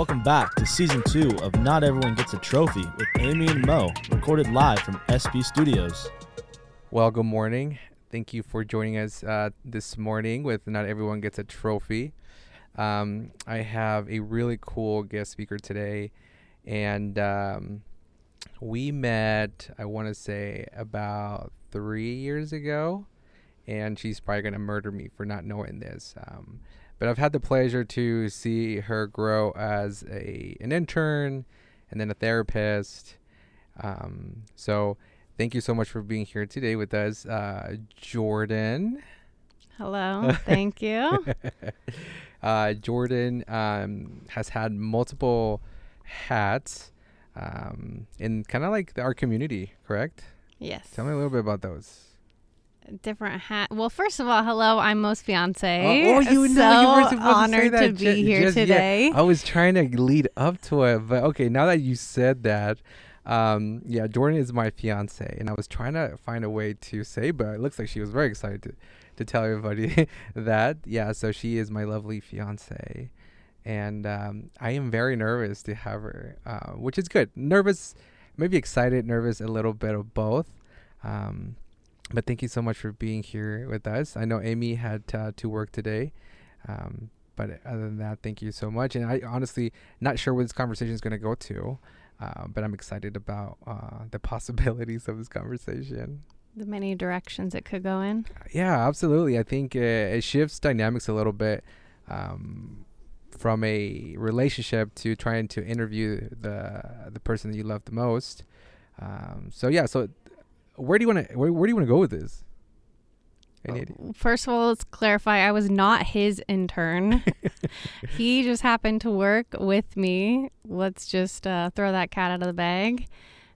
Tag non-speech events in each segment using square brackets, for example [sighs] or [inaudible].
Welcome back to season two of Not Everyone Gets a Trophy with Amy and Mo, recorded live from SB Studios. Well, good morning. Thank you for joining us uh, this morning with Not Everyone Gets a Trophy. Um, I have a really cool guest speaker today, and um, we met, I want to say, about three years ago, and she's probably going to murder me for not knowing this. Um, but I've had the pleasure to see her grow as a an intern and then a therapist. Um, so thank you so much for being here today with us, uh, Jordan. Hello, [laughs] thank you. [laughs] uh, Jordan um, has had multiple hats um, in kind of like the, our community, correct? Yes. Tell me a little bit about those. Different hat. Well, first of all, hello. I'm Mo's Fiance. Oh, oh, you so know, you were supposed to honored that to be ju- here yet. today. I was trying to lead up to it, but okay, now that you said that, um, yeah, Jordan is my fiance, and I was trying to find a way to say, but it looks like she was very excited to, to tell everybody [laughs] that. Yeah, so she is my lovely fiance, and um, I am very nervous to have her, uh, which is good. Nervous, maybe excited, nervous, a little bit of both. Um, but thank you so much for being here with us. I know Amy had uh, to work today. Um, but other than that, thank you so much. And I honestly not sure where this conversation is going to go to, uh, but I'm excited about uh, the [laughs] possibilities of this conversation. the many directions it could go in. Yeah, absolutely. I think uh, it shifts dynamics a little bit um, from a relationship to trying to interview the the person that you love the most. Um, so yeah, so where do you want to where, where do you want to go with this? First of all, let's clarify. I was not his intern. [laughs] he just happened to work with me. Let's just uh, throw that cat out of the bag.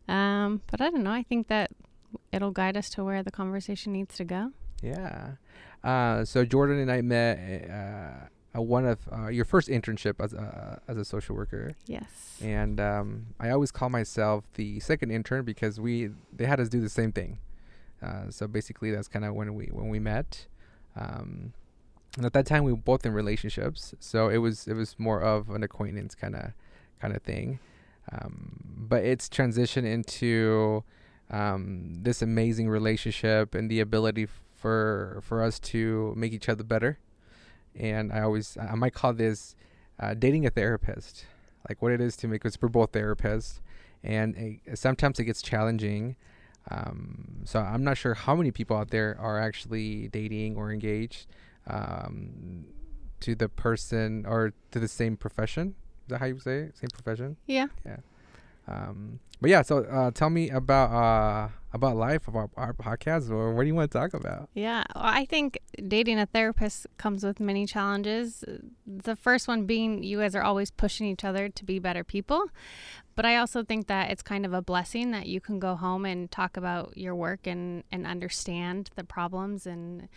Um, but I don't know. I think that it'll guide us to where the conversation needs to go. Yeah. Uh, so Jordan and I met uh, at one of uh, your first internship as a as a social worker, Yes. and um, I always call myself the second intern because we they had us do the same thing. Uh, so basically, that's kind of when we when we met. Um, and at that time, we were both in relationships, so it was it was more of an acquaintance kind of kind of thing. Um, but it's transitioned into um, this amazing relationship and the ability for for us to make each other better. And I always I might call this uh, dating a therapist, like what it is to make us we're both therapists, and uh sometimes it gets challenging. Um, so I'm not sure how many people out there are actually dating or engaged um, to the person or to the same profession. Is that how you say it? Same profession? Yeah. Um, but yeah, so uh, tell me about uh, about life, about our podcast, or what do you want to talk about? Yeah, well, I think dating a therapist comes with many challenges. The first one being you guys are always pushing each other to be better people. But I also think that it's kind of a blessing that you can go home and talk about your work and, and understand the problems and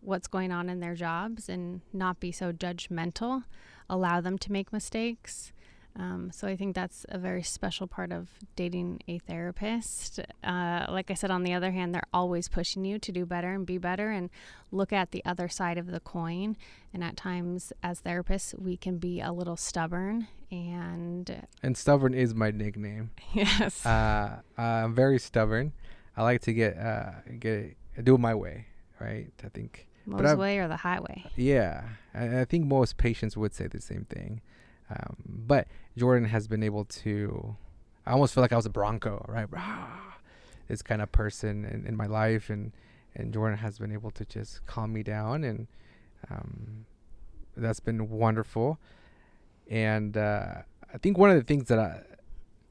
what's going on in their jobs and not be so judgmental, allow them to make mistakes. Um, so I think that's a very special part of dating a therapist. Uh, like I said, on the other hand, they're always pushing you to do better and be better and look at the other side of the coin. And at times, as therapists, we can be a little stubborn. And And stubborn is my nickname. [laughs] yes, Uh, I'm very stubborn. I like to get uh, get do it my way, right? I think Mo's way or the highway. Yeah, I, I think most patients would say the same thing. Um, but Jordan has been able to. I almost feel like I was a Bronco, right? This kind of person in, in my life, and and Jordan has been able to just calm me down, and um, that's been wonderful. And uh, I think one of the things that I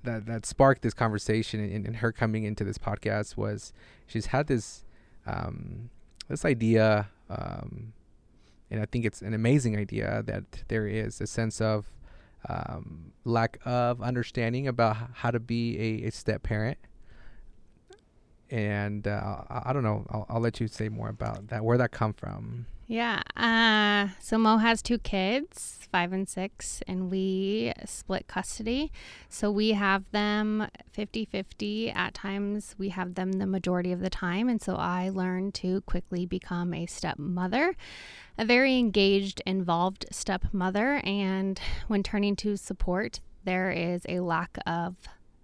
that that sparked this conversation and, her coming into this podcast was she's had this um, this idea, um, and I think it's an amazing idea that there is a sense of um, lack of understanding about how to be a, a step parent. and uh, I, I don't know. I'll, I'll let you say more about that. Where that come from? Yeah. Uh, so Mo has two kids, five and six, and we split custody. So we have them 50 50. At times, we have them the majority of the time. And so I learned to quickly become a stepmother, a very engaged, involved stepmother. And when turning to support, there is a lack of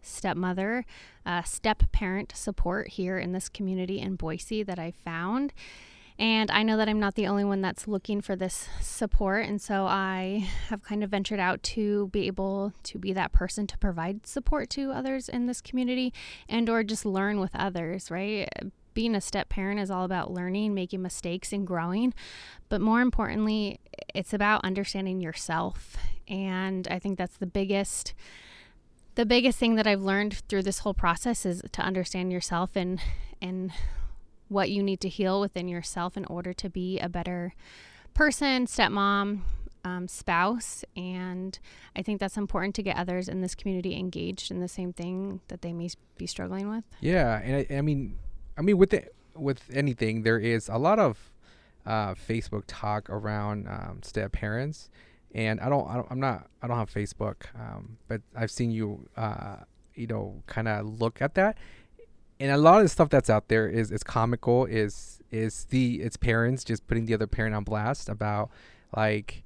stepmother, uh, step parent support here in this community in Boise that I found. And I know that I'm not the only one that's looking for this support. And so I have kind of ventured out to be able to be that person to provide support to others in this community and or just learn with others, right? Being a step parent is all about learning, making mistakes and growing. But more importantly, it's about understanding yourself. And I think that's the biggest the biggest thing that I've learned through this whole process is to understand yourself and and what you need to heal within yourself in order to be a better person, stepmom, um, spouse. And I think that's important to get others in this community engaged in the same thing that they may be struggling with. Yeah, and I, I mean, I mean, with the, with anything, there is a lot of uh, Facebook talk around um, step parents, and I don't, I don't, I'm not, I don't have Facebook, um, but I've seen you, uh, you know, kind of look at that, and a lot of the stuff that's out there is is comical is is the its parents just putting the other parent on blast about like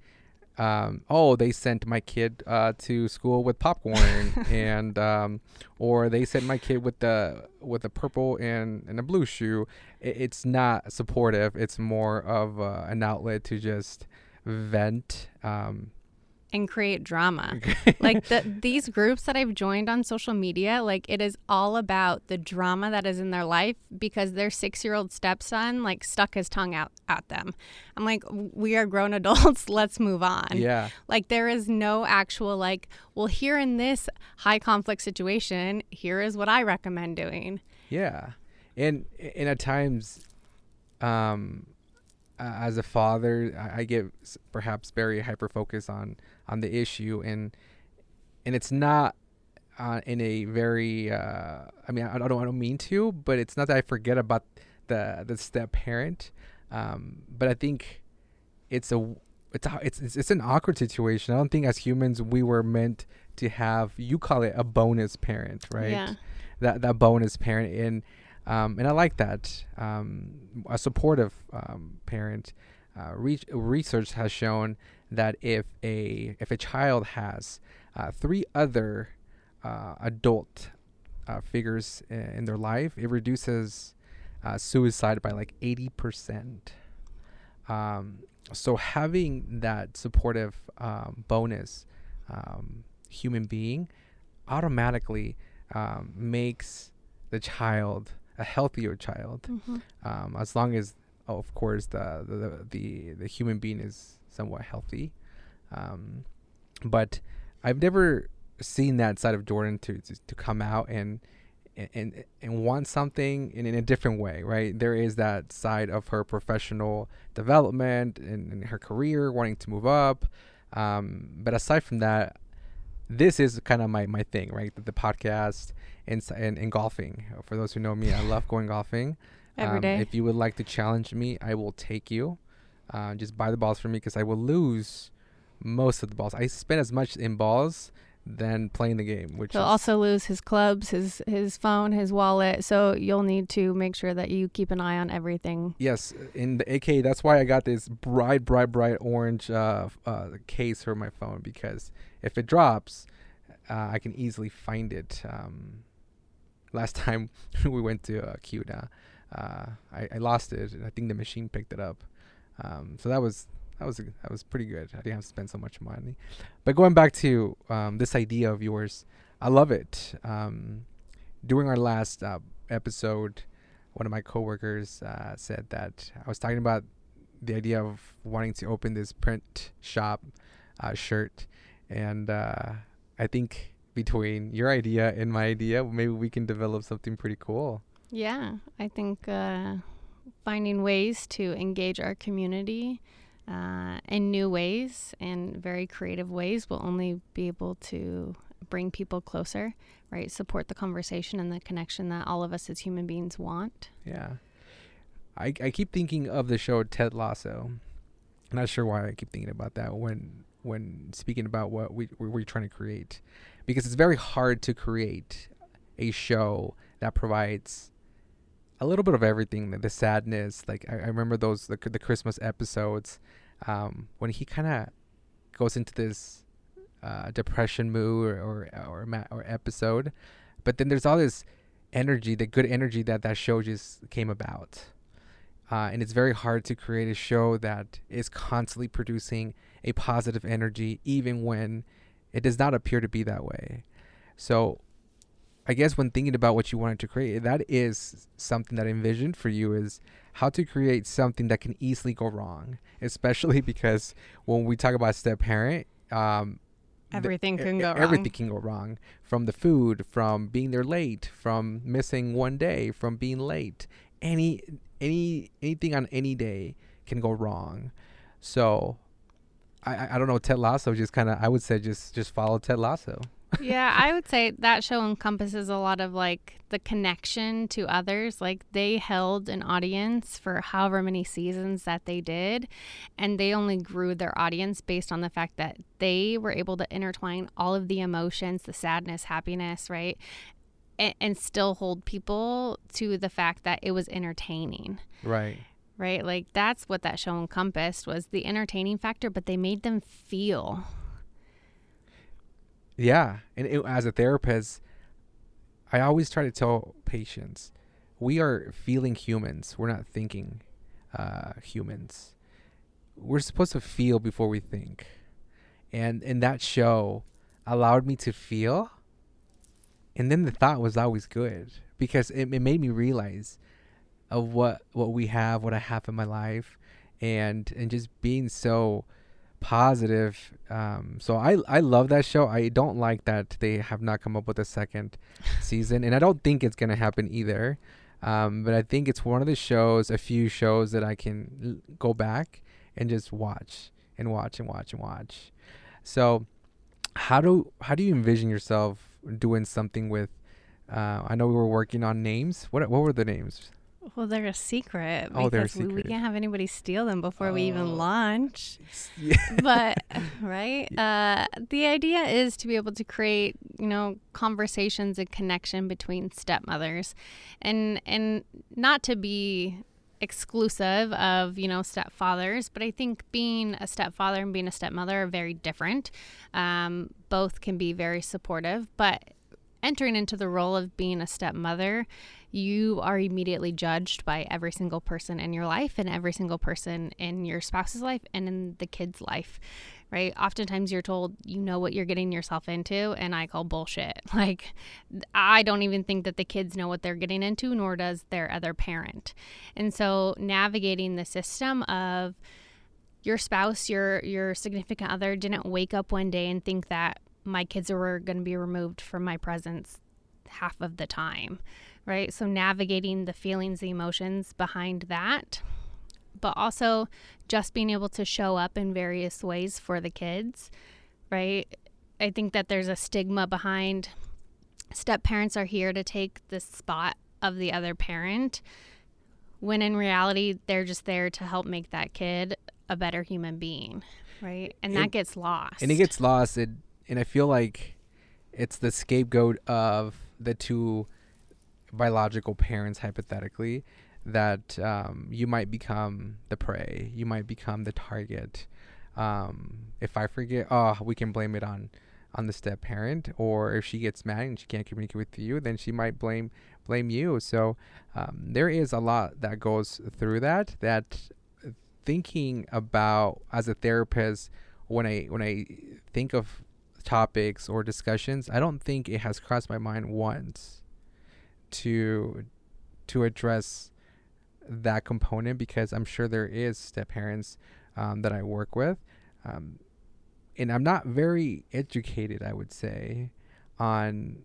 um, oh they sent my kid uh, to school with popcorn [laughs] and um, or they sent my kid with the with a purple and, and a blue shoe. It, it's not supportive. It's more of uh, an outlet to just vent um, and create drama. [laughs] like the, these groups that I've joined on social media, like it is all about the drama that is in their life because their six year old stepson like stuck his tongue out at them. I'm like, we are grown [laughs] adults. Let's move on. Yeah. Like there is no actual like, well, here in this high conflict situation, here is what I recommend doing. Yeah. And and at times, um, as a father, I, I get perhaps very hyper focused on on the issue, and and it's not uh, in a very. Uh, I mean, I don't I don't mean to, but it's not that I forget about the the step parent, um, but I think it's a it's, it's it's an awkward situation. I don't think as humans we were meant to have you call it a bonus parent, right? Yeah. That that bonus parent and um, and I like that um, a supportive um, parent. Uh, re- research has shown that if a if a child has uh, three other uh, adult uh, figures in their life, it reduces uh, suicide by like eighty percent. Um, so having that supportive um, bonus um, human being automatically um, makes the child a healthier child, mm-hmm. um, as long as, oh, of course, the, the the the human being is somewhat healthy. Um, but I've never seen that side of Jordan to to, to come out and and and want something in, in a different way, right? There is that side of her professional development and, and her career, wanting to move up. Um, but aside from that, this is kind of my, my thing, right? The, the podcast and, and, and golfing. For those who know me, I love going golfing. Every um, day. If you would like to challenge me, I will take you. Uh, just buy the balls for me because I will lose most of the balls. I spend as much in balls than playing the game. Which he'll also lose his clubs, his his phone, his wallet. So you'll need to make sure that you keep an eye on everything. Yes, in the AK, that's why I got this bright, bright, bright orange uh, uh, case for my phone because if it drops, uh, I can easily find it. Um, last time [laughs] we went to uh, CUNA, uh, I, I lost it, and I think the machine picked it up. Um, so that was that was that was pretty good. I didn't have to spend so much money. But going back to um, this idea of yours, I love it. Um, during our last uh, episode, one of my coworkers uh, said that I was talking about the idea of wanting to open this print shop uh, shirt, and uh, I think between your idea and my idea, maybe we can develop something pretty cool. Yeah, I think uh, finding ways to engage our community uh, in new ways and very creative ways will only be able to bring people closer, right? Support the conversation and the connection that all of us as human beings want. Yeah. I, I keep thinking of the show Ted Lasso. I'm not sure why I keep thinking about that when when speaking about what we we're trying to create, because it's very hard to create a show that provides a little bit of everything the, the sadness like I, I, remember those the, the christmas episodes um, when he kind of goes into this uh, depression mood or or or, ma- or episode but then there's all this energy the good energy that that show just came about. Uh, and it's very hard to create a show that is constantly producing a positive energy even when it does not appear to be that way. So I guess when thinking about what you wanted to create, that is something that I envisioned for you is how to create something that can easily go wrong, especially [laughs] because when we talk about step parent, um, everything can go wrong. Everything can go wrong from the food, from being there late, from missing one day, from being late. Any any anything on any day can go wrong. So I I don't know Ted Lasso just kind of I would say just just follow Ted Lasso yeah, I would say that show encompasses a lot of like the connection to others. Like they held an audience for however many seasons that they did, and they only grew their audience based on the fact that they were able to intertwine all of the emotions, the sadness, happiness, right? And, and still hold people to the fact that it was entertaining. Right right like that's what that show encompassed was the entertaining factor but they made them feel yeah, and it, as a therapist, I always try to tell patients, we are feeling humans. We're not thinking uh, humans. We're supposed to feel before we think, and in that show, allowed me to feel, and then the thought was always good because it, it made me realize of what what we have, what I have in my life, and and just being so positive. Um, so I I love that show. I don't like that they have not come up with a second season, and I don't think it's gonna happen either. Um, but I think it's one of the shows, a few shows that I can l- go back and just watch and watch and watch and watch. So how do how do you envision yourself doing something with? Uh, I know we were working on names. What what were the names? Well, they're a secret. Oh, they're a secret. We, we can't have anybody steal them before we even oh. launch. [laughs] but [laughs] right, uh, the idea is to be able to create, you know, conversations and connection between stepmothers, and and not to be exclusive of you know stepfathers but i think being a stepfather and being a stepmother are very different um, both can be very supportive but entering into the role of being a stepmother you are immediately judged by every single person in your life and every single person in your spouse's life and in the kid's life right? Oftentimes you're told you know what you're getting yourself into, and I call bullshit. [laughs] Like, I don't even think that the kids know what they're getting into, nor does their other parent. And so, navigating the system of your spouse, your your significant other didn't wake up one day and think that my kids were going to be removed from my presence half of the time right? So navigating the feelings, the emotions behind that, but also just being able to show up in various ways for the kids, right? I think that there's a stigma behind step parents are here to take the spot of the other parent when in reality they're just there to help make that kid a better human being right and that gets lost and it gets lost and, and i feel like it's the scapegoat of the two biological parents hypothetically that um, you might become the prey you might become the target. Um, if i forget oh we can blame it on on the step parent or if she gets mad and she can't communicate with you then she might blame blame you. So um, there is a lot that goes through that that thinking about as a therapist when i when i think of topics or discussions i don't think it has crossed my mind once to to address that component because I'm sure there is step parents um, that I work with, um, and I'm not very educated. I would say on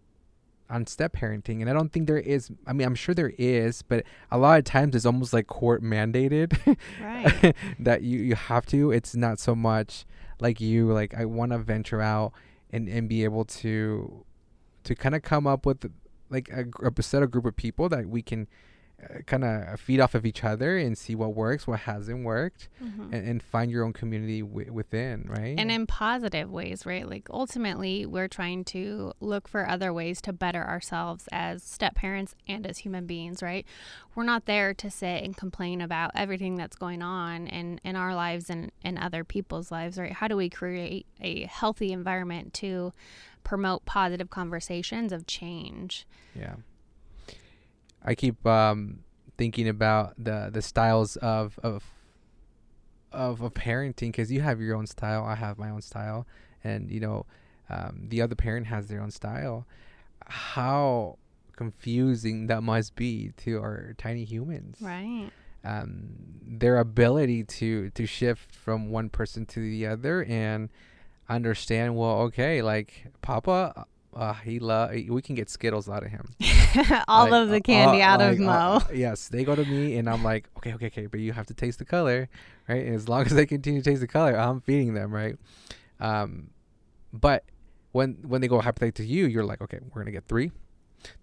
on step parenting, and I don't think there is. I mean, I'm sure there is, but a lot of times it's almost like court mandated [laughs] that you you have to. It's not so much like you like I want to venture out and and be able to to kind of come up with like a, a set of group of people that we can kind of feed off of each other and see what works, what hasn't worked, Mhm. and, and find your own community w- within, right? and in positive ways, right? Like ultimately, we're trying to look for other ways to better ourselves as step parents and as human beings, right? We're not there to sit and complain about everything that's going on in, in our lives and, and other people's lives, right? How do we create a healthy environment to promote positive conversations of change? Yeah. I keep um, thinking about the the styles of of of, of parenting because you have your own style, I have my own style, and you know, um, the other parent has their own style. How confusing that must be to our tiny humans. Right. Um, their ability to to shift from one person to the other and understand. Well, okay, like Papa. Uh, he love. We can get Skittles out of him. [laughs] All Like, of the uh, candy uh, out like, of Mo. uh, yes, they go to me, and I'm like, okay, okay, okay, but you have to taste the color, right? And as long as they continue to taste the color, I'm feeding them, right? Um, but when when they go hypothetically to you, you're like, okay, we're gonna get three,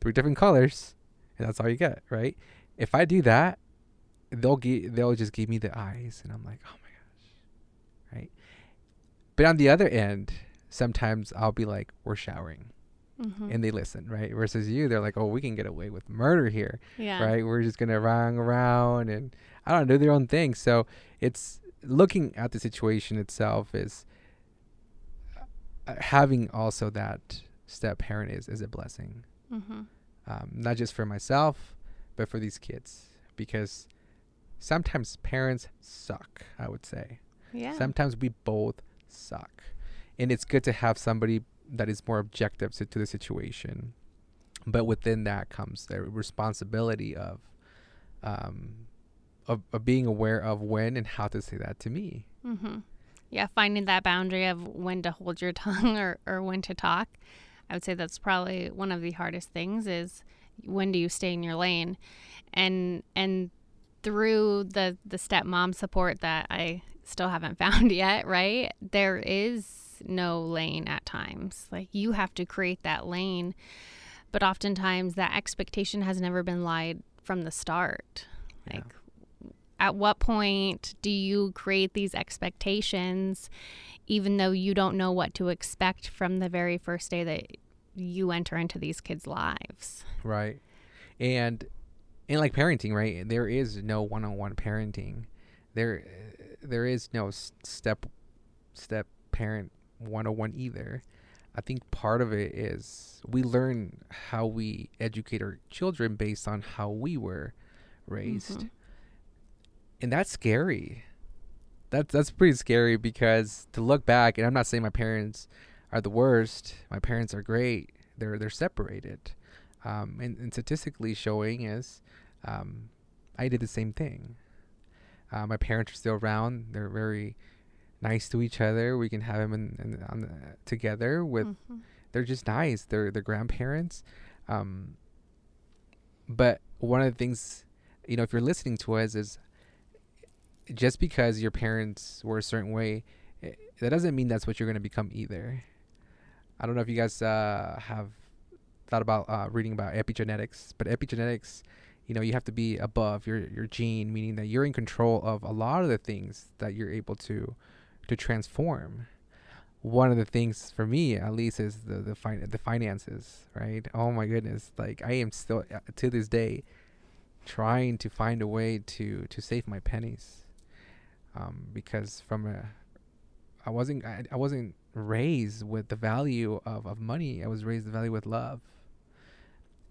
three different colors, and that's all you get, right? If I do that, they'll give they'll just give me the eyes, and I'm like, oh my gosh, right? But on the other end, sometimes I'll be like, we're showering Mhm. and they listen, right? Versus you, they're like, oh, we can get away with murder here, yeah. right? We're just gonna run around and I don't know, do their own thing. So it's looking at the situation itself is uh, having also that step parent is is a blessing, Mm-hmm. um, not just for myself, but for these kids because sometimes parents suck. I would say Yeah. sometimes we both suck and it's good to have somebody that is more objective to, to the situation but within that comes the responsibility of um of, of being aware of when and how to say that to me Mm-hmm. Yeah, finding that boundary of when to hold your [laughs] tongue or, or when to talk. I would say that's probably one of the hardest things is when do you stay in your lane? And and through the the stepmom support that I still haven't [laughs] found yet, right? There is no lane at times. Like you have to create that lane, but oftentimes that expectation has never been lied from the start. Yeah. Like at what point do you create these expectations even though you don't know what to expect from the very first day that you enter into these kids' lives? right and and like parenting right there is no one-on-one parenting there there is no step step parent 101 either i think part of it is we learn how we educate our children based on how we were raised Mhm. and that's scary that's that's pretty scary because to look back and i'm not saying my parents are the worst my parents are great they're they're separated um, and, and statistically showing is um, I did the same thing. Uh, my parents are still around. They're very nice to each other. We can have them in, in, on the, together with. Mhm. They're just nice. They're they're grandparents. Um, but one of the things, you know, if you're listening to us, is just because your parents were a certain way, i that doesn't mean that's what you're going to become either. I don't know if you guys uh, have thought about uh, reading about epigenetics, but epigenetics, you know, you have to be above your your gene, meaning that you're in control of a lot of the things that you're able to to transform. One of the things for me, at least, is the the, fin- the finances. Right? Oh my goodness! Like I am still uh, to this day trying to find a way to to save my pennies, um, because from a I wasn't I, I wasn't raised with the value of, of money. I was raised the value with love.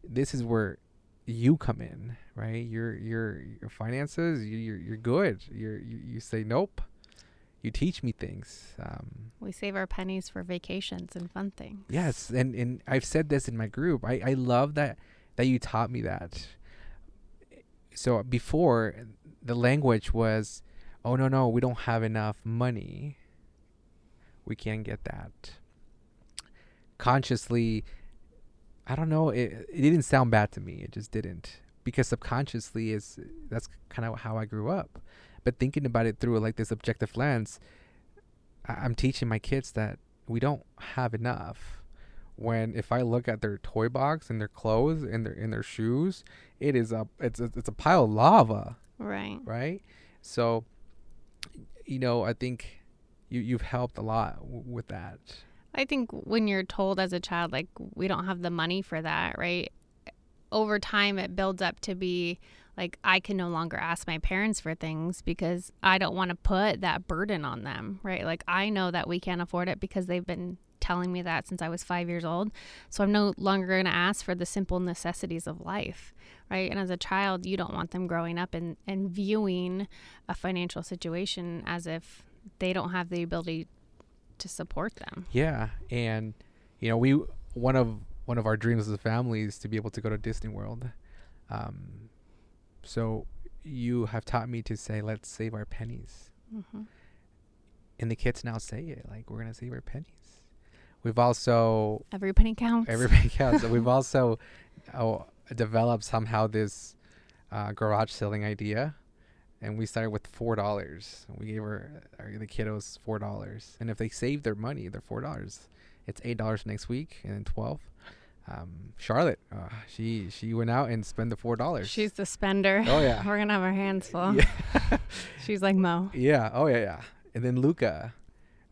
This is where you come in, right? Your your your finances, you, you're you're good. You're you, you say nope. You teach me things. Um, We save our pennies for vacations and fun things. yes, and and I've said this in my group. I I love that that you taught me that. So before, the language was, "Oh no no, we don't have enough money. We can't get that." Consciously, I don't know. It it didn't sound bad to me. It just didn't because subconsciously is that's kind of how I grew up. But thinking about it through like this objective lens, I- I'm teaching my kids that we don't have enough. When if I look at their toy box and their clothes and their in their shoes, it is a it's a, it's a pile of lava, Right. right? So, you know, I think you you've helped a lot w- with that. I think when you're told as a child, like, we don't have the money for that, right? Over time, it builds up to be like, I can no longer ask my parents for things because I don't want to put that burden on them, right? Like, I know that we can't afford it because they've been telling me that since I was five years old. So I'm no longer going to ask for the simple necessities of life, right? And as a child, you don't want them growing up and, and viewing a financial situation as if they don't have the ability to support them. Yeah, and you know, we one of one of our dreams as a family is to be able to go to Disney World. Um, so you have taught me to say, "Let's save our pennies," hmm and the kids now say it like, "We're gonna save our pennies." We've also Every penny counts. everybody counts. [laughs] We've also uh, developed somehow this uh, garage selling idea, and we started with four dollars. We gave our, our the kiddos four dollars, and if they save their money, they're four dollars. It's eight dollars next week, and then twelve. Um, Charlotte, uh, she she went out and spent the four dollars. She's the spender. Oh, yeah. [laughs] We're gonna have our hands full. yeah, [laughs] She's like Mo. yeah, oh yeah, yeah. And then Luca,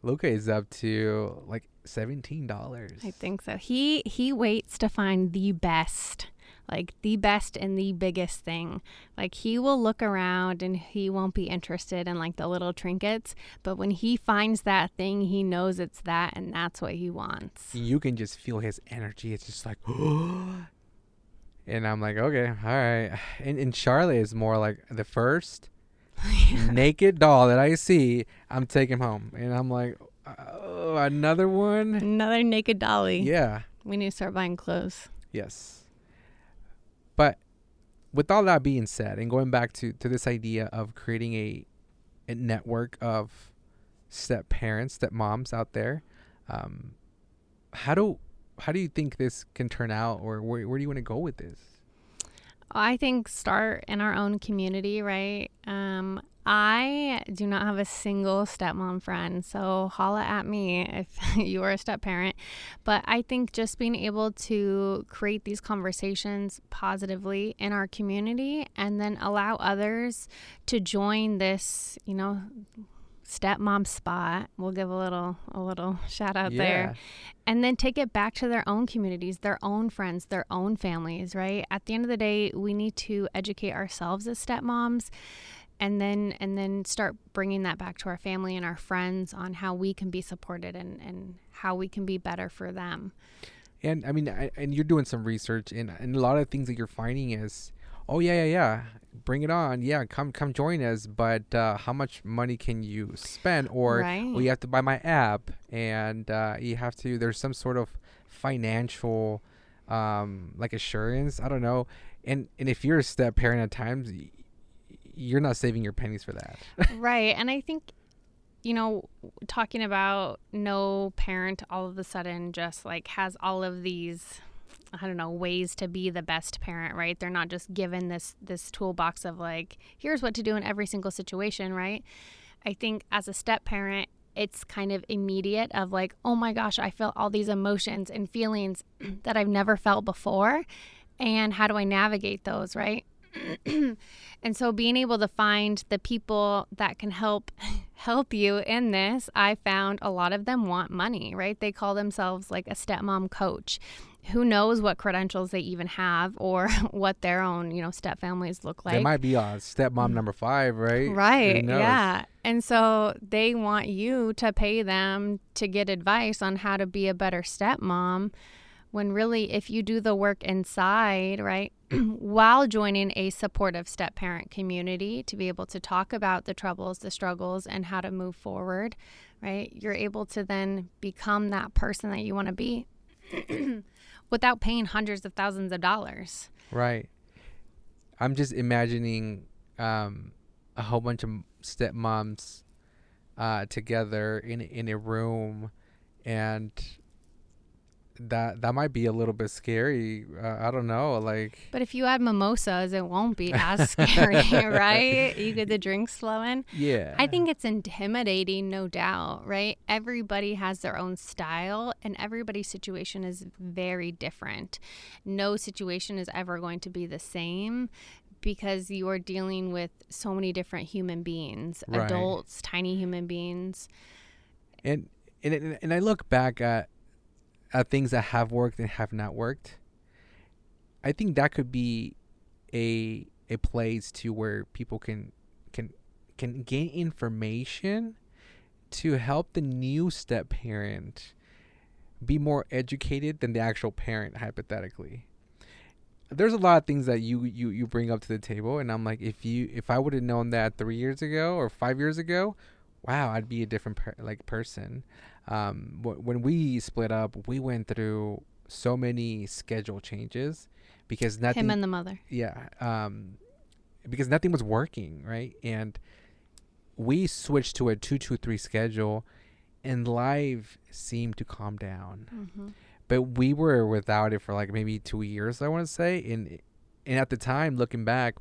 Luca is up to like seventeen dollars. I think so. He he waits to find the best, like the best and the biggest thing. Like he will look around and he won't be interested in like the little trinkets, but when he finds that thing, he knows it's that and that's what he wants. you can just feel his energy. It's just like, [gasps] and I'm like, okay, all right. [sighs] And, and Charlotte is more like the first [laughs] naked doll that I see, I'm taking home, and I'm like, oh, another one. Another naked dolly. Yeah. We need to start buying clothes. Yes. With all that being said, and going back to to this idea of creating a a network of step parents, step moms out there, um, how do how do you think this can turn out, or where where do you want to go with this? I think start in our own community, right? Um, I do not have a single stepmom friend, so holla at me if [laughs] you are a step parent. But I think just being able to create these conversations positively in our community and then allow others to join this, you know, stepmom spot. We'll give a little a little shout out there and then take it back to their own communities, their own friends, their own families, right? At the end of the day, we need to educate ourselves as stepmoms and then and then start bringing that back to our family and our friends on how we can be supported and and how we can be better for them. And I mean, I, and you're doing some research, and and a lot of things that you're finding is, oh yeah, yeah, yeah, bring it on, yeah, come come join us. But uh, how much money can you spend, or right. well, you have to buy my app, and uh, you have to. There's some sort of financial, um, like assurance. I don't know. And and if you're a step parent at times, you're not saving your pennies for that. [laughs] right. And I think, you know, talking about no parent all of a sudden just like has all of these I don't know ways to be the best parent, right? They're not just given this this toolbox of like here's what to do in every single situation, right? I think as a step parent, it's kind of immediate of like, "Oh my gosh, I feel all these emotions and feelings [clears throat] that I've never felt before." And how do I navigate those, right? [clears throat] and so being able to find the people that can help [laughs] help you in this i found a lot of them want money right they call themselves like a stepmom coach who knows what credentials they even have or [laughs] what their own you know step families look like they might be on stepmom number five, right? Right. Yeah. And so they want you to pay them to get advice on how to be a better stepmom when really if you do the work inside, right? [clears throat] while joining a supportive step parent community to be able to talk about the troubles, the struggles and how to move forward, right? You're able to then become that person that you want to be [clears throat] without paying hundreds of thousands of dollars. Right. I'm just imagining um, a whole bunch of stepmoms uh, together in in a room, and that that might be a little bit scary. Uh, I don't know, like. But if you add mimosas, it won't be as scary, [laughs] [laughs] right? You get the drinks flowing. Yeah. I think it's intimidating, no doubt, right? Everybody has their own style, and everybody's situation is very different. No situation is ever going to be the same because you are dealing with so many different human beings, Right. adults, tiny human beings. and and and I look back at at things that have worked and have not worked. I think that could be a a place to where people can can can gain information to help the new step parent be more educated than the actual parent hypothetically there's a lot of things that you you you bring up to the table and i'm like if you if i would have known that three years ago or five years ago wow i'd be a different per- like person um wh- when we split up we went through so many schedule changes because nothing Him and the mother. yeah um because nothing was working right? And we switched to a 223 schedule and life seemed to calm down. Hmm but we were without it for like maybe two years i want to say and and at the time looking back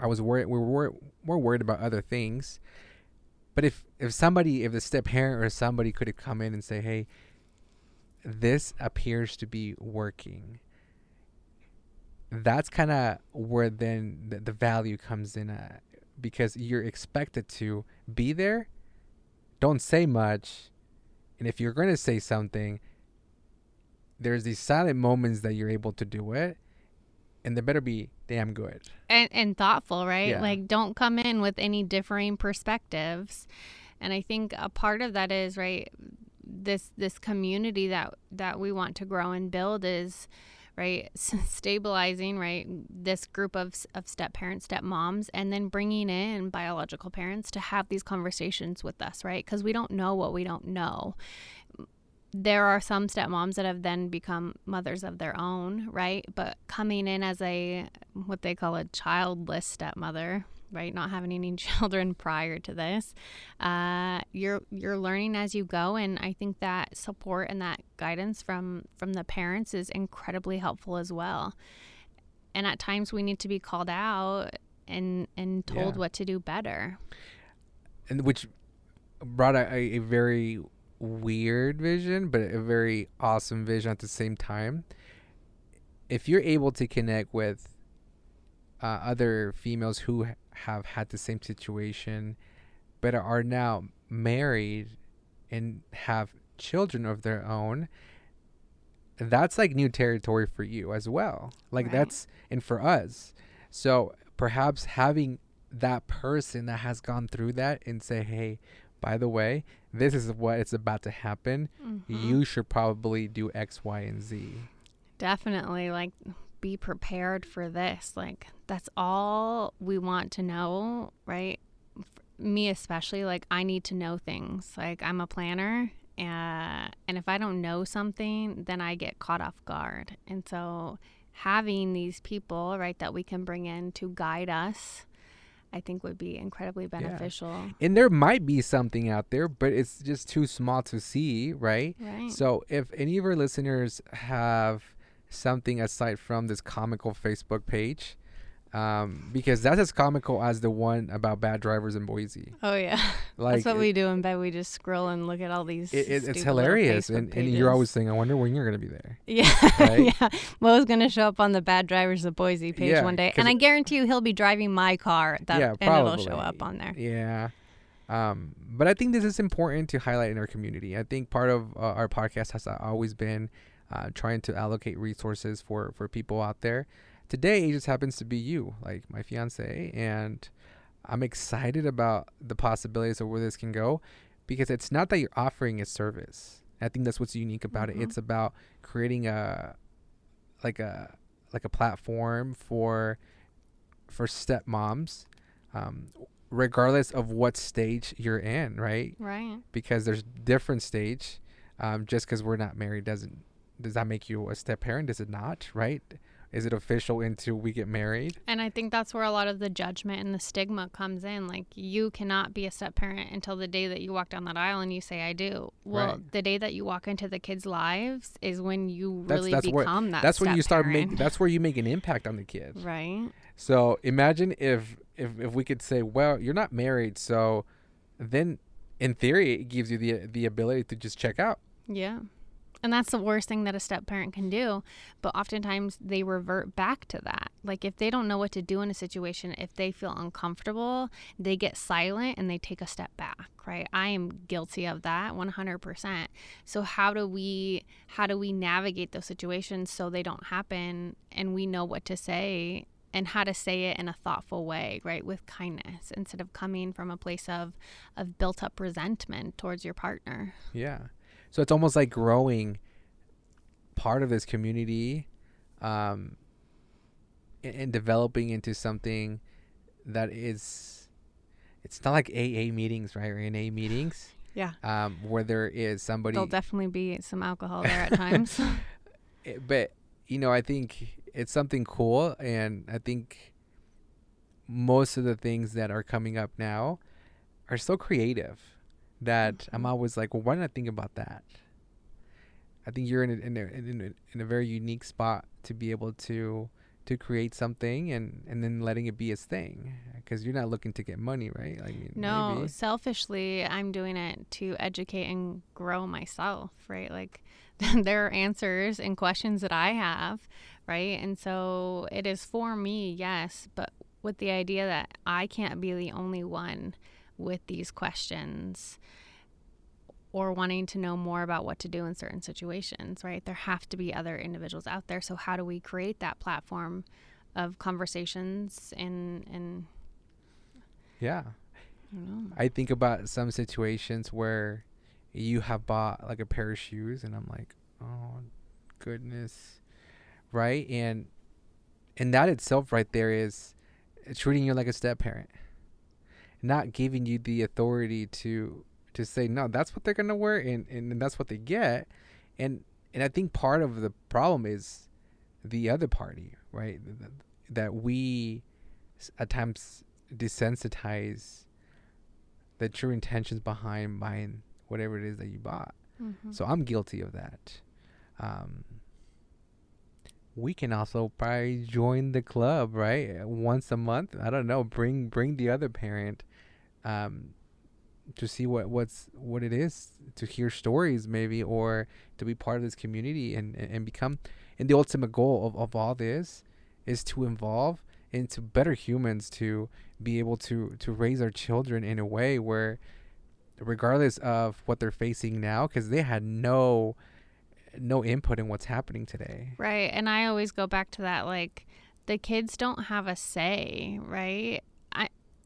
i was worried we were more worried about other things but if if somebody if the step parent or somebody could have come in and say hey this appears to be working that's kind of where then the, the value comes in at because you're expected to be there. Don't say much. And if you're going to say something there's these silent moments that you're able to do it and they better be damn good and and thoughtful, right? Yeah. Like don't come in with any differing perspectives. And I think a part of that is right this this community that that we want to grow and build is right [laughs] stabilizing right this group of of step parents step moms and then bringing in biological parents to have these conversations with us right because we don't know what we don't know there are some stepmoms that have then become mothers of their own, right? But coming in as a what they call a childless stepmother, right? Not having any [laughs] children prior to this, uh, you're you're learning as you go, and I think that support and that guidance from from the parents is incredibly helpful as well. And at times we need to be called out and and told Yeah. what to do better. and which brought a, a, a very weird vision but a very awesome vision at the same time. If you're able to connect with uh, other females who have had the same situation but are now married and have children of their own that's like new territory for you as well. Like Right. that's and for us. So perhaps having that person that has gone through that and say hey by the way this is what it's about to happen Mhm. you should probably do x y and z Definitely, like, be prepared for this. Like, that's all we want to know, right? F- Me, especially, like, I need to know things. Like, I'm a planner, uh, and if I don't know something, then I get caught off guard. And so, having these people, right, that we can bring in to guide us, I think would be incredibly beneficial. and there might be something out there but it's just too small to see right Right. So, if any of our listeners have something aside from this comical Facebook page, um, because that's as comical as the one about bad drivers in Boise. oh, yeah. Like [laughs] that's what it- we do in bed. We just scroll and look at all these. it, it, it's hilarious, and, and you're always saying, "I wonder when you're gonna be there." Yeah, [laughs] Right? yeah. Mo's gonna show up on the Bad Drivers of Boise page Yeah, one day, and I guarantee you he'll be driving my car. That, yeah, and it'll show up on there. Yeah. Um, but I think this is important to highlight in our community. I think part of uh, our podcast has always been uh, trying to allocate resources for for people out there. Today, it just happens to be you, like my fiance, and I'm excited about the possibilities of where this can go, because it's not that you're offering a service. I think that's what's unique about Mhm. it. It's about creating a like a like a platform for for stepmoms, um, regardless of what stage you're in, right? Right. Because there's different stage. Um, just because we're not married doesn't does that make you a step parent? Does it not? Right? Is it official until we get married? And I think that's where a lot of the judgment and the stigma comes in. Like, you cannot be a step parent until the day that you walk down that aisle and you say, I do. Well, Right. the day that you walk into the kids' lives is when you That's- really that's where- become that. that's when you start making. That's where you make an impact on the kids. Right. So imagine if if if we could say, well, you're not married, so then in theory it gives you the the ability to just check out. Yeah. And that's the worst thing that a step parent can do. But oftentimes they revert back to that. Like if they don't know what to do in a situation, if they feel uncomfortable, they get silent and they take a step back, right? I am guilty of that 100%. So how do we how do we navigate those situations so they don't happen and we know what to say and how to say it in a thoughtful way, right? With kindness instead of coming from a place of of built up resentment towards your partner. Yeah. So it's almost like growing part of this community um and, and developing into something that is it's not like AA meetings, right? Or NA meetings. Yeah. Um, where there is somebody There'll definitely be some alcohol there at times. [laughs] Eh, but you know i think it's something cool and i think most of the things that are coming up now are so creative that i'm Mhm. always like well why didn't i think about that i think you're in a, in a, in a, in a very unique spot to be able to to create something and and then letting it be its thing because you're not looking to get money right like no, maybe. selfishly, I'm doing it to educate and grow myself, right? Like [laughs] there are answers and questions that I have, right? And so it is for me, yes, but with the idea that I can't be the only one with these questions or wanting to know more about what to do in certain situations, right? There have to be other individuals out there. So how do we create that platform of conversations and and yeah I don't know. I think about some situations where you have bought like a pair of shoes and I'm like, "Oh goodness." Right? And and that itself right there is treating you like a step parent. Not giving you the authority to to say, "No, that's what they're going to wear and and that's what they get." And and I think part of the problem is the other party, right? Th- th- That we at times desensitize the true intentions behind buying whatever it is that you bought. Mhm. So I'm guilty of that. Um, we can also probably join the club, right? Once a month. I don't know. Bring bring the other parent, um, to see what what's what it is to hear stories maybe or to be part of this community and and become. And the ultimate goal of of all this is to involve into better humans to be able to to raise our children in a way where regardless of what they're facing now because they had no no input in what's happening today Right. And I always go back to that like the kids don't have a say, right?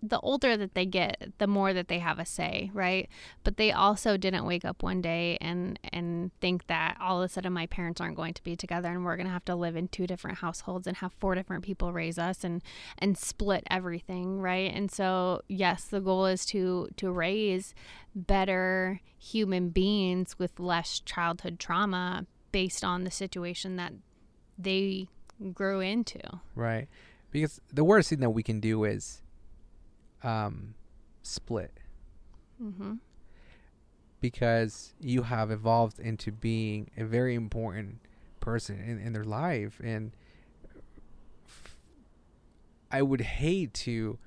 The older that they get, the more that they have a say, right? But they also didn't wake up one day and and think that all of a sudden my parents aren't going to be together and we're going to have to live in two different households and have four different people raise us and and split everything, right? And so, yes, the goal is to to raise better human beings with less childhood trauma based on the situation that they grew into. right because the worst thing that we can do is um split Mm-hmm. because you have evolved into being a very important person in, in their life and i would hate to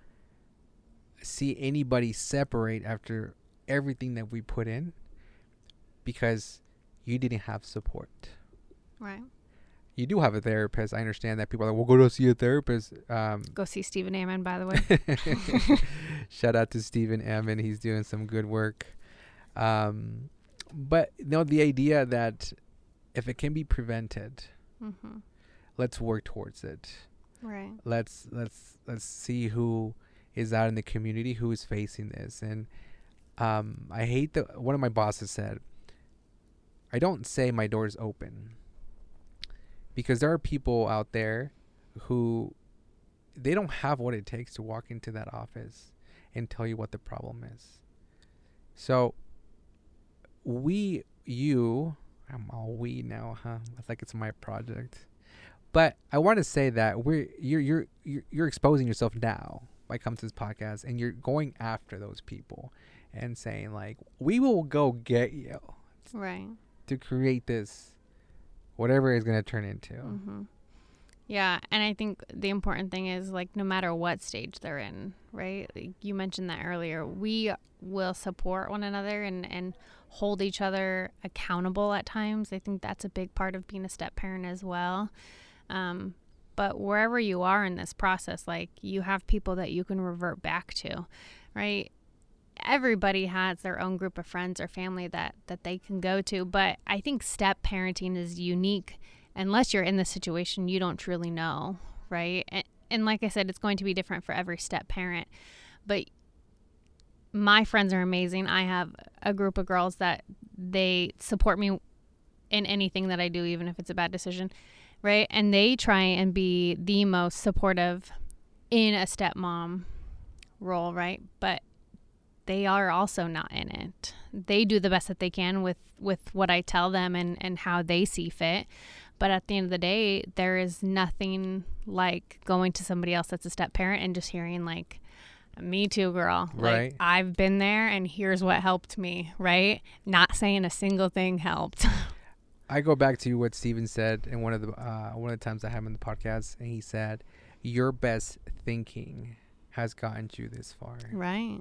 see anybody separate after everything that we put in because you didn't have support Right. You do have a therapist i understand that people are like well go to see a therapist um Go see Stephen Ammon, by the way. [laughs] [laughs] Shout out to Stephen Ammon. He's doing some good work. Um, but you know, the idea that if it can be prevented, mm-hmm. let's work towards it. Right. Let's let's let's see who is out in the community who is facing this. And um, I hate that one of my bosses said, "I don't say my door's open." Because there are people out there who they don't have what it takes to walk into that office and tell you what the problem is. So we you I'm all we now, huh? It's like it's my project. But I want to say that we're you're you're you're, you're exposing yourself now by coming to this podcast, and you're going after those people and saying like, we will go get you Right. to create this, whatever it's gonna turn into. hmm Yeah, and I think the important thing is like no matter what stage they're in, right? Like you mentioned that earlier. We will support one another and and hold each other accountable at times. I think that's a big part of being a step parent as well. Um, but wherever you are in this process, like you have people that you can revert back to, right? Everybody has their own group of friends or family that that they can go to, but I think step parenting is unique unless you're in the situation you don't truly know right? And, and like i said it's going to be different for every step parent but my friends are amazing. I have a group of girls that they support me in anything that i do even if it's a bad decision right? And they try and be the most supportive in a stepmom role right? But they are also not in it they do the best that they can with with what i tell them and and how they see fit but at the end of the day, there is nothing like going to somebody else that's a step parent and just hearing like, me too, girl. Right. Like I've been there and here's what helped me, right? Not saying a single thing helped. [laughs] I go back to what Steven said in one of the uh, one of the times I had him in the podcast, and he said, "Your best thinking has gotten you this far," right.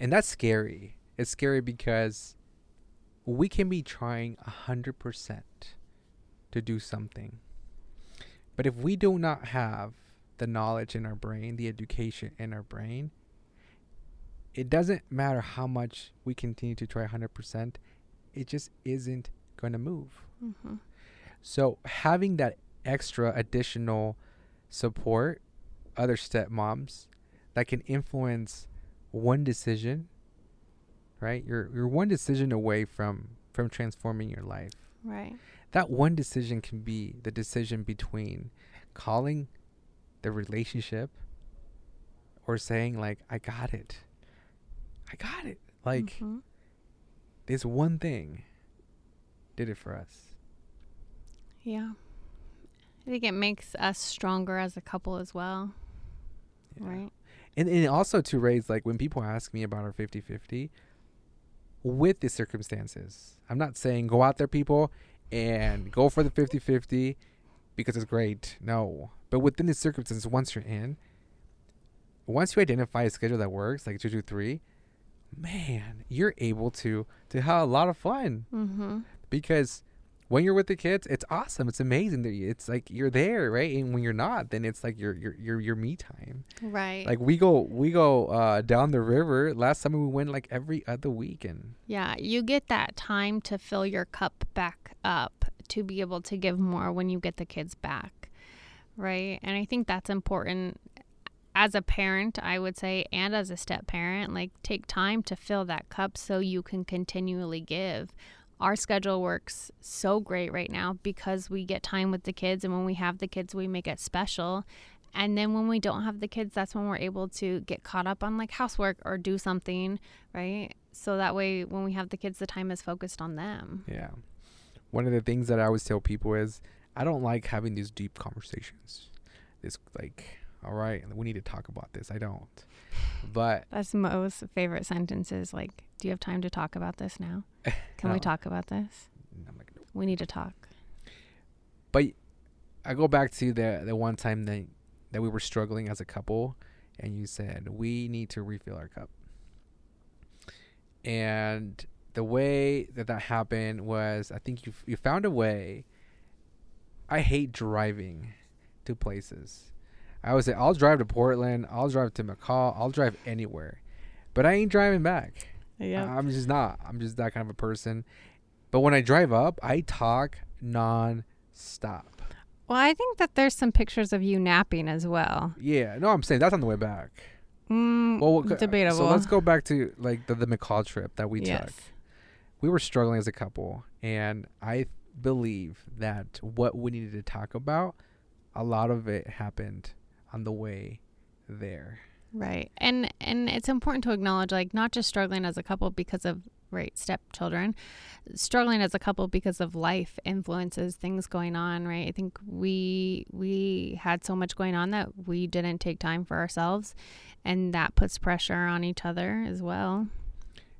And that's scary. It's scary because we can be trying a hundred percent to do something, but if we do not have the knowledge in our brain, the education in our brain, it doesn't matter how much we continue to try 100%, it just isn't going to move. hmm So having that extra additional support, other stepmoms that can influence one decision, right? You're you're one decision away from from transforming your life. Right. That one decision can be the decision between calling the relationship or saying like I got it. I got it. Like Mhm. this one thing did it for us. yeah. I think it makes us stronger as a couple as well, Yeah. right? And, and also to raise like when people ask me about our 50-50 with the circumstances i'm not saying go out there people and go for the 50-50 because it's great no but within the circumstances once you're in once you identify a schedule that works like 223 man you're able to to have a lot of fun Mm-hmm. because when you're with the kids, it's awesome. It's amazing that it's like you're there, right? And when you're not, then it's like your your your your me time. Right. Like we go we go uh down the river. Last summer we went like every other weekend. Yeah, you get that time to fill your cup back up to be able to give more when you get the kids back. Right? And I think that's important as a parent, I would say, and as a step parent, like take time to fill that cup so you can continually give. Our schedule works so great right now because we get time with the kids, and when we have the kids, we make it special. And then when we don't have the kids, that's when we're able to get caught up on like housework or do something, right? So that way, when we have the kids, the time is focused on them. Yeah. One of the things that I always tell people is I don't like having these deep conversations. This like, all right, we need to talk about this. I don't. But That's Mo's favorite sentences. Like, do you have time to talk about this now? [laughs] Can we talk about this? I'm like, no. We need to talk. But I go back to the the one time that that we were struggling as a couple, and you said we need to refill our cup. And the way that that happened was, I think you you found a way. I hate driving to places. I would say I'll drive to Portland, I'll drive to McCall, I'll drive anywhere, but I ain't driving back. I'm just not. I'm just that kind of a person. But when I drive up, I talk non-stop. Well, I think that there's some pictures of you napping as well. Yeah, no, I'm saying that's on the way back. Mm, Well, what- debatable. So let's go back to like the, the McCall trip that we yes. took. We were struggling as a couple, and I believe that what we needed to talk about, a lot of it happened on the way there. Right. And and it's important to acknowledge like not just struggling as a couple because of right stepchildren struggling as a couple because of life influences things going on right i think we we had so much going on that we didn't take time for ourselves and that puts pressure on each other as well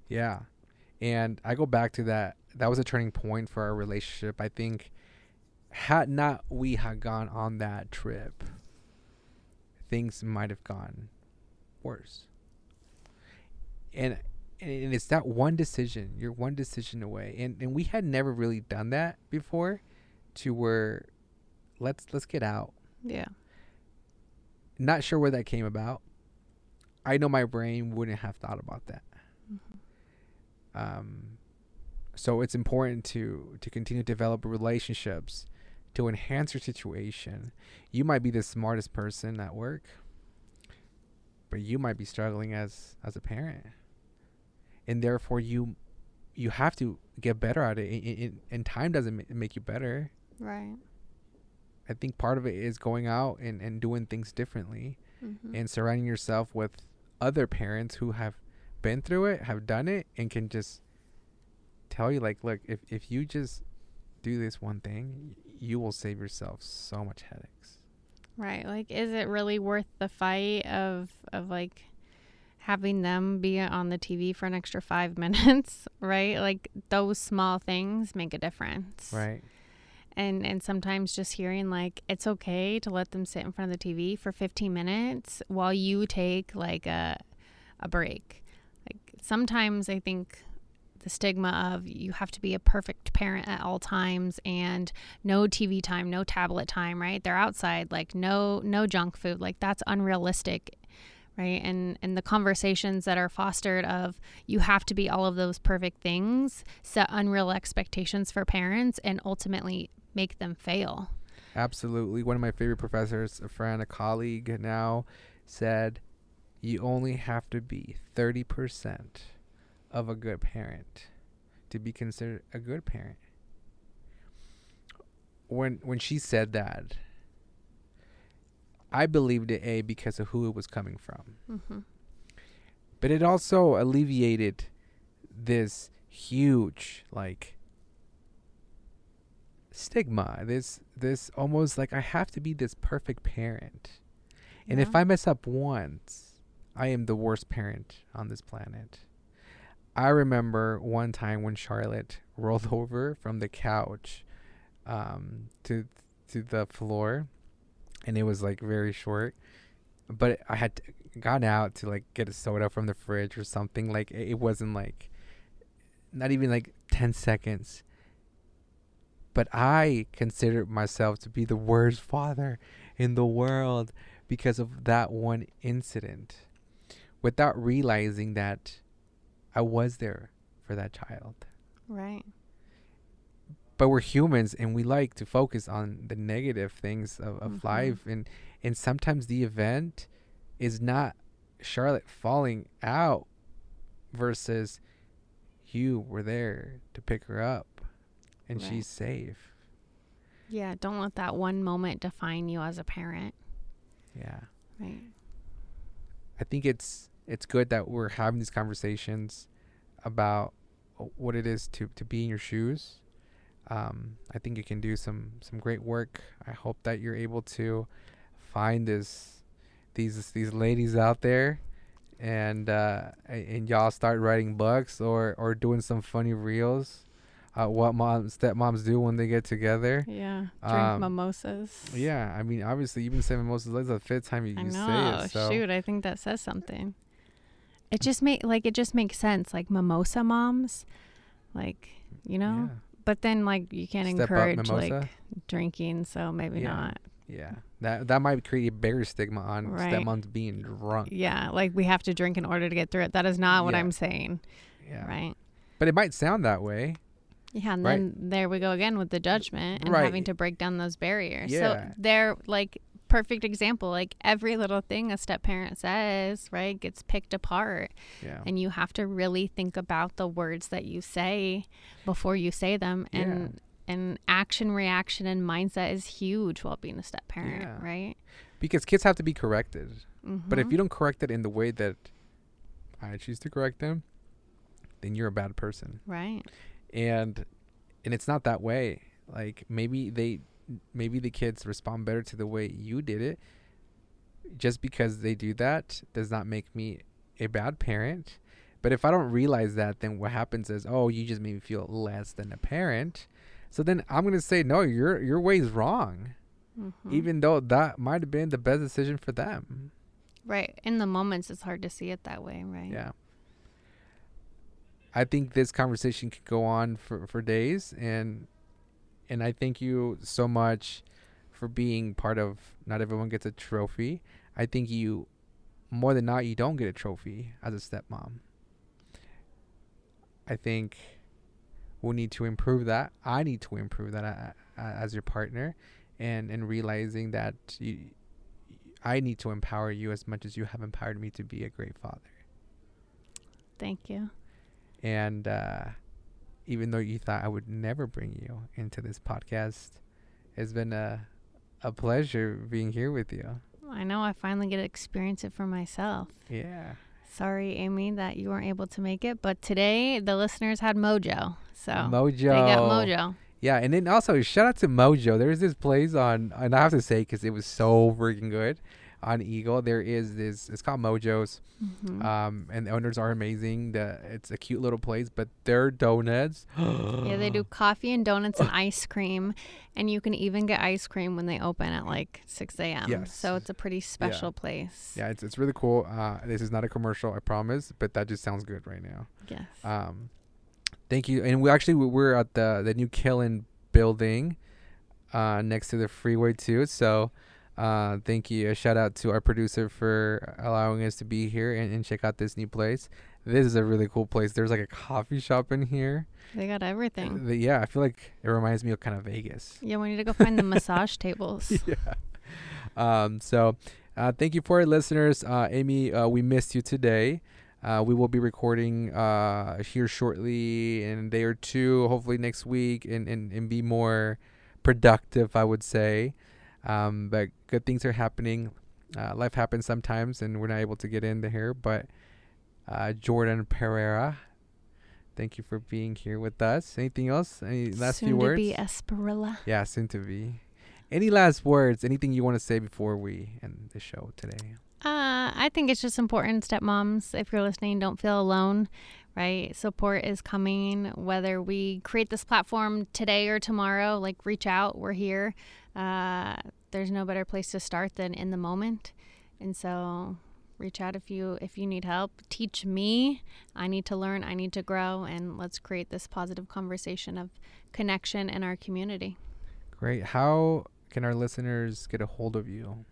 Yeah. And I go back to that. That was a turning point for our relationship. I think had not we had gone on that trip, things might have gone worse. And and it's that one decision. You're one decision away. And and we had never really done that before to where let's let's get out. yeah Not sure where that came about. I know my brain wouldn't have thought about that. Um, so it's important to to continue to develop relationships to enhance your situation. You might be the smartest person at work, but you might be struggling as as a parent, and therefore you you have to get better at it. And- time doesn't ma- make you better. right I think part of it is going out and, and doing things differently Mhm. and surrounding yourself with other parents who have been through it, have done it, and can just tell you like, look, if if you just do this one thing, you will save yourself so much headaches. Right. Like is it really worth the fight of of like having them be on the TV for an extra 5 [laughs] minutes, right? Like those small things make a difference. Right. And and sometimes just hearing like it's okay to let them sit in front of the TV for 15 minutes while you take like a a break. Like sometimes I think the stigma of you have to be a perfect parent at all times and no TV time, no tablet time, right? They're outside, like no no junk food, like that's unrealistic, right? And and the conversations that are fostered of you have to be all of those perfect things set unreal expectations for parents and ultimately make them fail. Absolutely. One of my favorite professors, a friend, a colleague now, said, "You only have to be thirty percent of a good parent to be considered a good parent." When when she said that, I believed it a because of who it was coming from, Mm-hmm. but it also alleviated this huge like stigma. This this almost like I have to be this perfect parent. And if I mess up once, I am the worst parent on this planet. I remember one time when Charlotte [laughs] rolled over from the couch um, to to the floor, and it was like very short. But I had gone out to like get a soda from the fridge or something. Like it it wasn't like not even like ten seconds. But I considered myself to be the worst father in the world because of that one incident without realizing that I was there for that child. Right. But we're humans and we like to focus on the negative things of, of Mhm. life and and sometimes the event is not Charlotte falling out versus you were there to pick her up and Right. she's safe. Yeah, don't let that one moment define you as a parent. Yeah. Right. I think it's it's good that we're having these conversations about what it is to to be in your shoes. Um, I think you can do some some great work. I hope that you're able to find this these these ladies out there, and uh, and y'all start writing books or or doing some funny reels. Uh, what moms stepmoms do when they get together. Yeah. Drink Um, mimosas. Yeah, I mean, obviously, you've been saying mimosas. That's the fifth time you, you know. say it. So Shoot, I think that says something. It just make like it just makes sense. Like mimosa moms, like you know. yeah. But then like you can't Step encourage like drinking, so maybe Yeah. not. Yeah, that that might create a bigger stigma on Right. stepmoms being drunk. Yeah, like we have to drink in order to get through it. That is not what Yeah. I'm saying. Yeah, Right. but it might sound that way. Yeah, and Right. then there we go again with the judgment and Right. having to break down those barriers. Yeah. So they're like perfect example. Like every little thing a step parent says, right, gets picked apart. Yeah, And you have to really think about the words that you say before you say them. And and action, reaction, and mindset is huge while being a step parent, Yeah. right? because kids have to be corrected. But if Mhm. you don't correct it in the way that I choose to correct them, then you're a bad person Right. and and it's not that way like maybe they maybe the kids respond better to the way you did it just because they do that does not make me a bad parent but if i don't realize that then what happens is oh you just made me feel less than a parent so then i'm going to say no your your way is wrong Mhm. even though that might have been the best decision for them right. In the moments, it's hard to see it that way, right? Yeah. I think this conversation could go on for, for days and and I thank you so much for being part of not everyone gets a trophy. I think you more than not you don't get a trophy as a stepmom. I think we need to improve that. I need to improve that uh, uh, as your partner and and realizing that you I need to empower you as much as you have empowered me to be a great father. Thank you. And uh, even though you thought I would never bring you into this podcast, it's been a a pleasure being here with you. I know I finally get to experience it for myself. Yeah. Sorry, Amy, that you weren't able to make it, but today the listeners had mojo. So Mojo. they got mojo. Yeah, and then also shout out to Mojo. There's this place on, and I have to say because it was so freaking good on Eagle. There is this. It's called Mojo's. Mhm. Um, and the owners are amazing. The it's a cute little place, but their donuts. [gasps] yeah, they do [gasps] coffee and donuts and ice cream, and you can even get ice cream when they open at like 6 a.m. Yes. So it's a pretty special place. Yeah, it's it's really cool. Uh, this is not a commercial, I promise, but that just sounds good right now. Yes. Um, thank you. And we actually we- we're at the the new Killen building, uh, next to the freeway too. So, uh, thank you. A shout out to our producer for allowing us to be here and, and check out this new place. This is a really cool place. There's like a coffee shop in here. they got everything. The- yeah, I feel like it reminds me of kind of Vegas. Yeah, we need to go find the massage [laughs] tables. yeah. Um, so, uh, thank you for our listeners. Uh, Amy, uh, we missed you today. Uh, we will be recording uh, here shortly in a day or two, hopefully next week, and, and, and be more productive, I would say. Um, but good things are happening. Uh, life happens sometimes, and we're not able to get in here. But uh, Jordan Pereira, thank you for being here with us. Anything else? Any last Soon few to words? be Esperilla. Yeah, soon to be. Any last words? Anything you want to say before we end the show today? Uh, I think it's just important, stepmoms, if you're listening, don't feel alone, right? Support is coming, whether we create this platform today or tomorrow, like reach out, we're here. Uh, there's no better place to start than in the moment. And so reach out if you if you need help. Teach me. I need to learn, I need to grow, and let's create this positive conversation of connection in our community. Great. How can our listeners get a hold of you?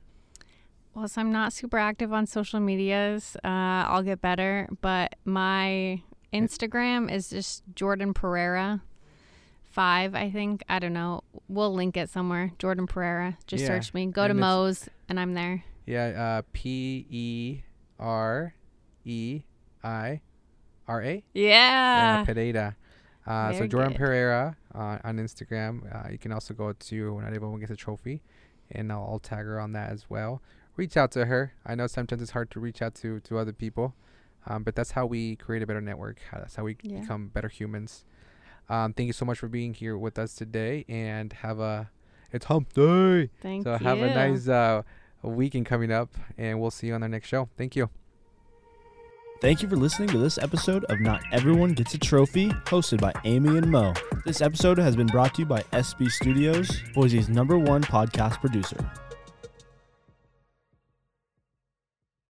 Well, so I'm not super active on social medias. Uh, I'll get better, but my Instagram is just Jordan Pereira five, I think. I don't know. We'll link it somewhere. Jordan Pereira. Just Yeah, search me. Go to and it's- Mo's, and I'm there. Yeah, uh, P E R E I R A. Yeah. Pereira. Uh, so Jordan good. Pereira uh, on Instagram. Uh, you can also go to Not Everyone Gets a Trophy, and I'll, I'll tag her on that as well. Reach out to her. I know sometimes it's hard to reach out to to other people, um, but that's how we create a better network. That's how we Yeah. become better humans. Um, thank you so much for being here with us today, and have a it's Hump Day. Thank so you. have a nice uh, weekend coming up, and we'll see you on our next show. Thank you. Thank you for listening to this episode of Not Everyone Gets a Trophy, hosted by Amy and Mo. This episode has been brought to you by SB Studios, Boise's number one podcast producer.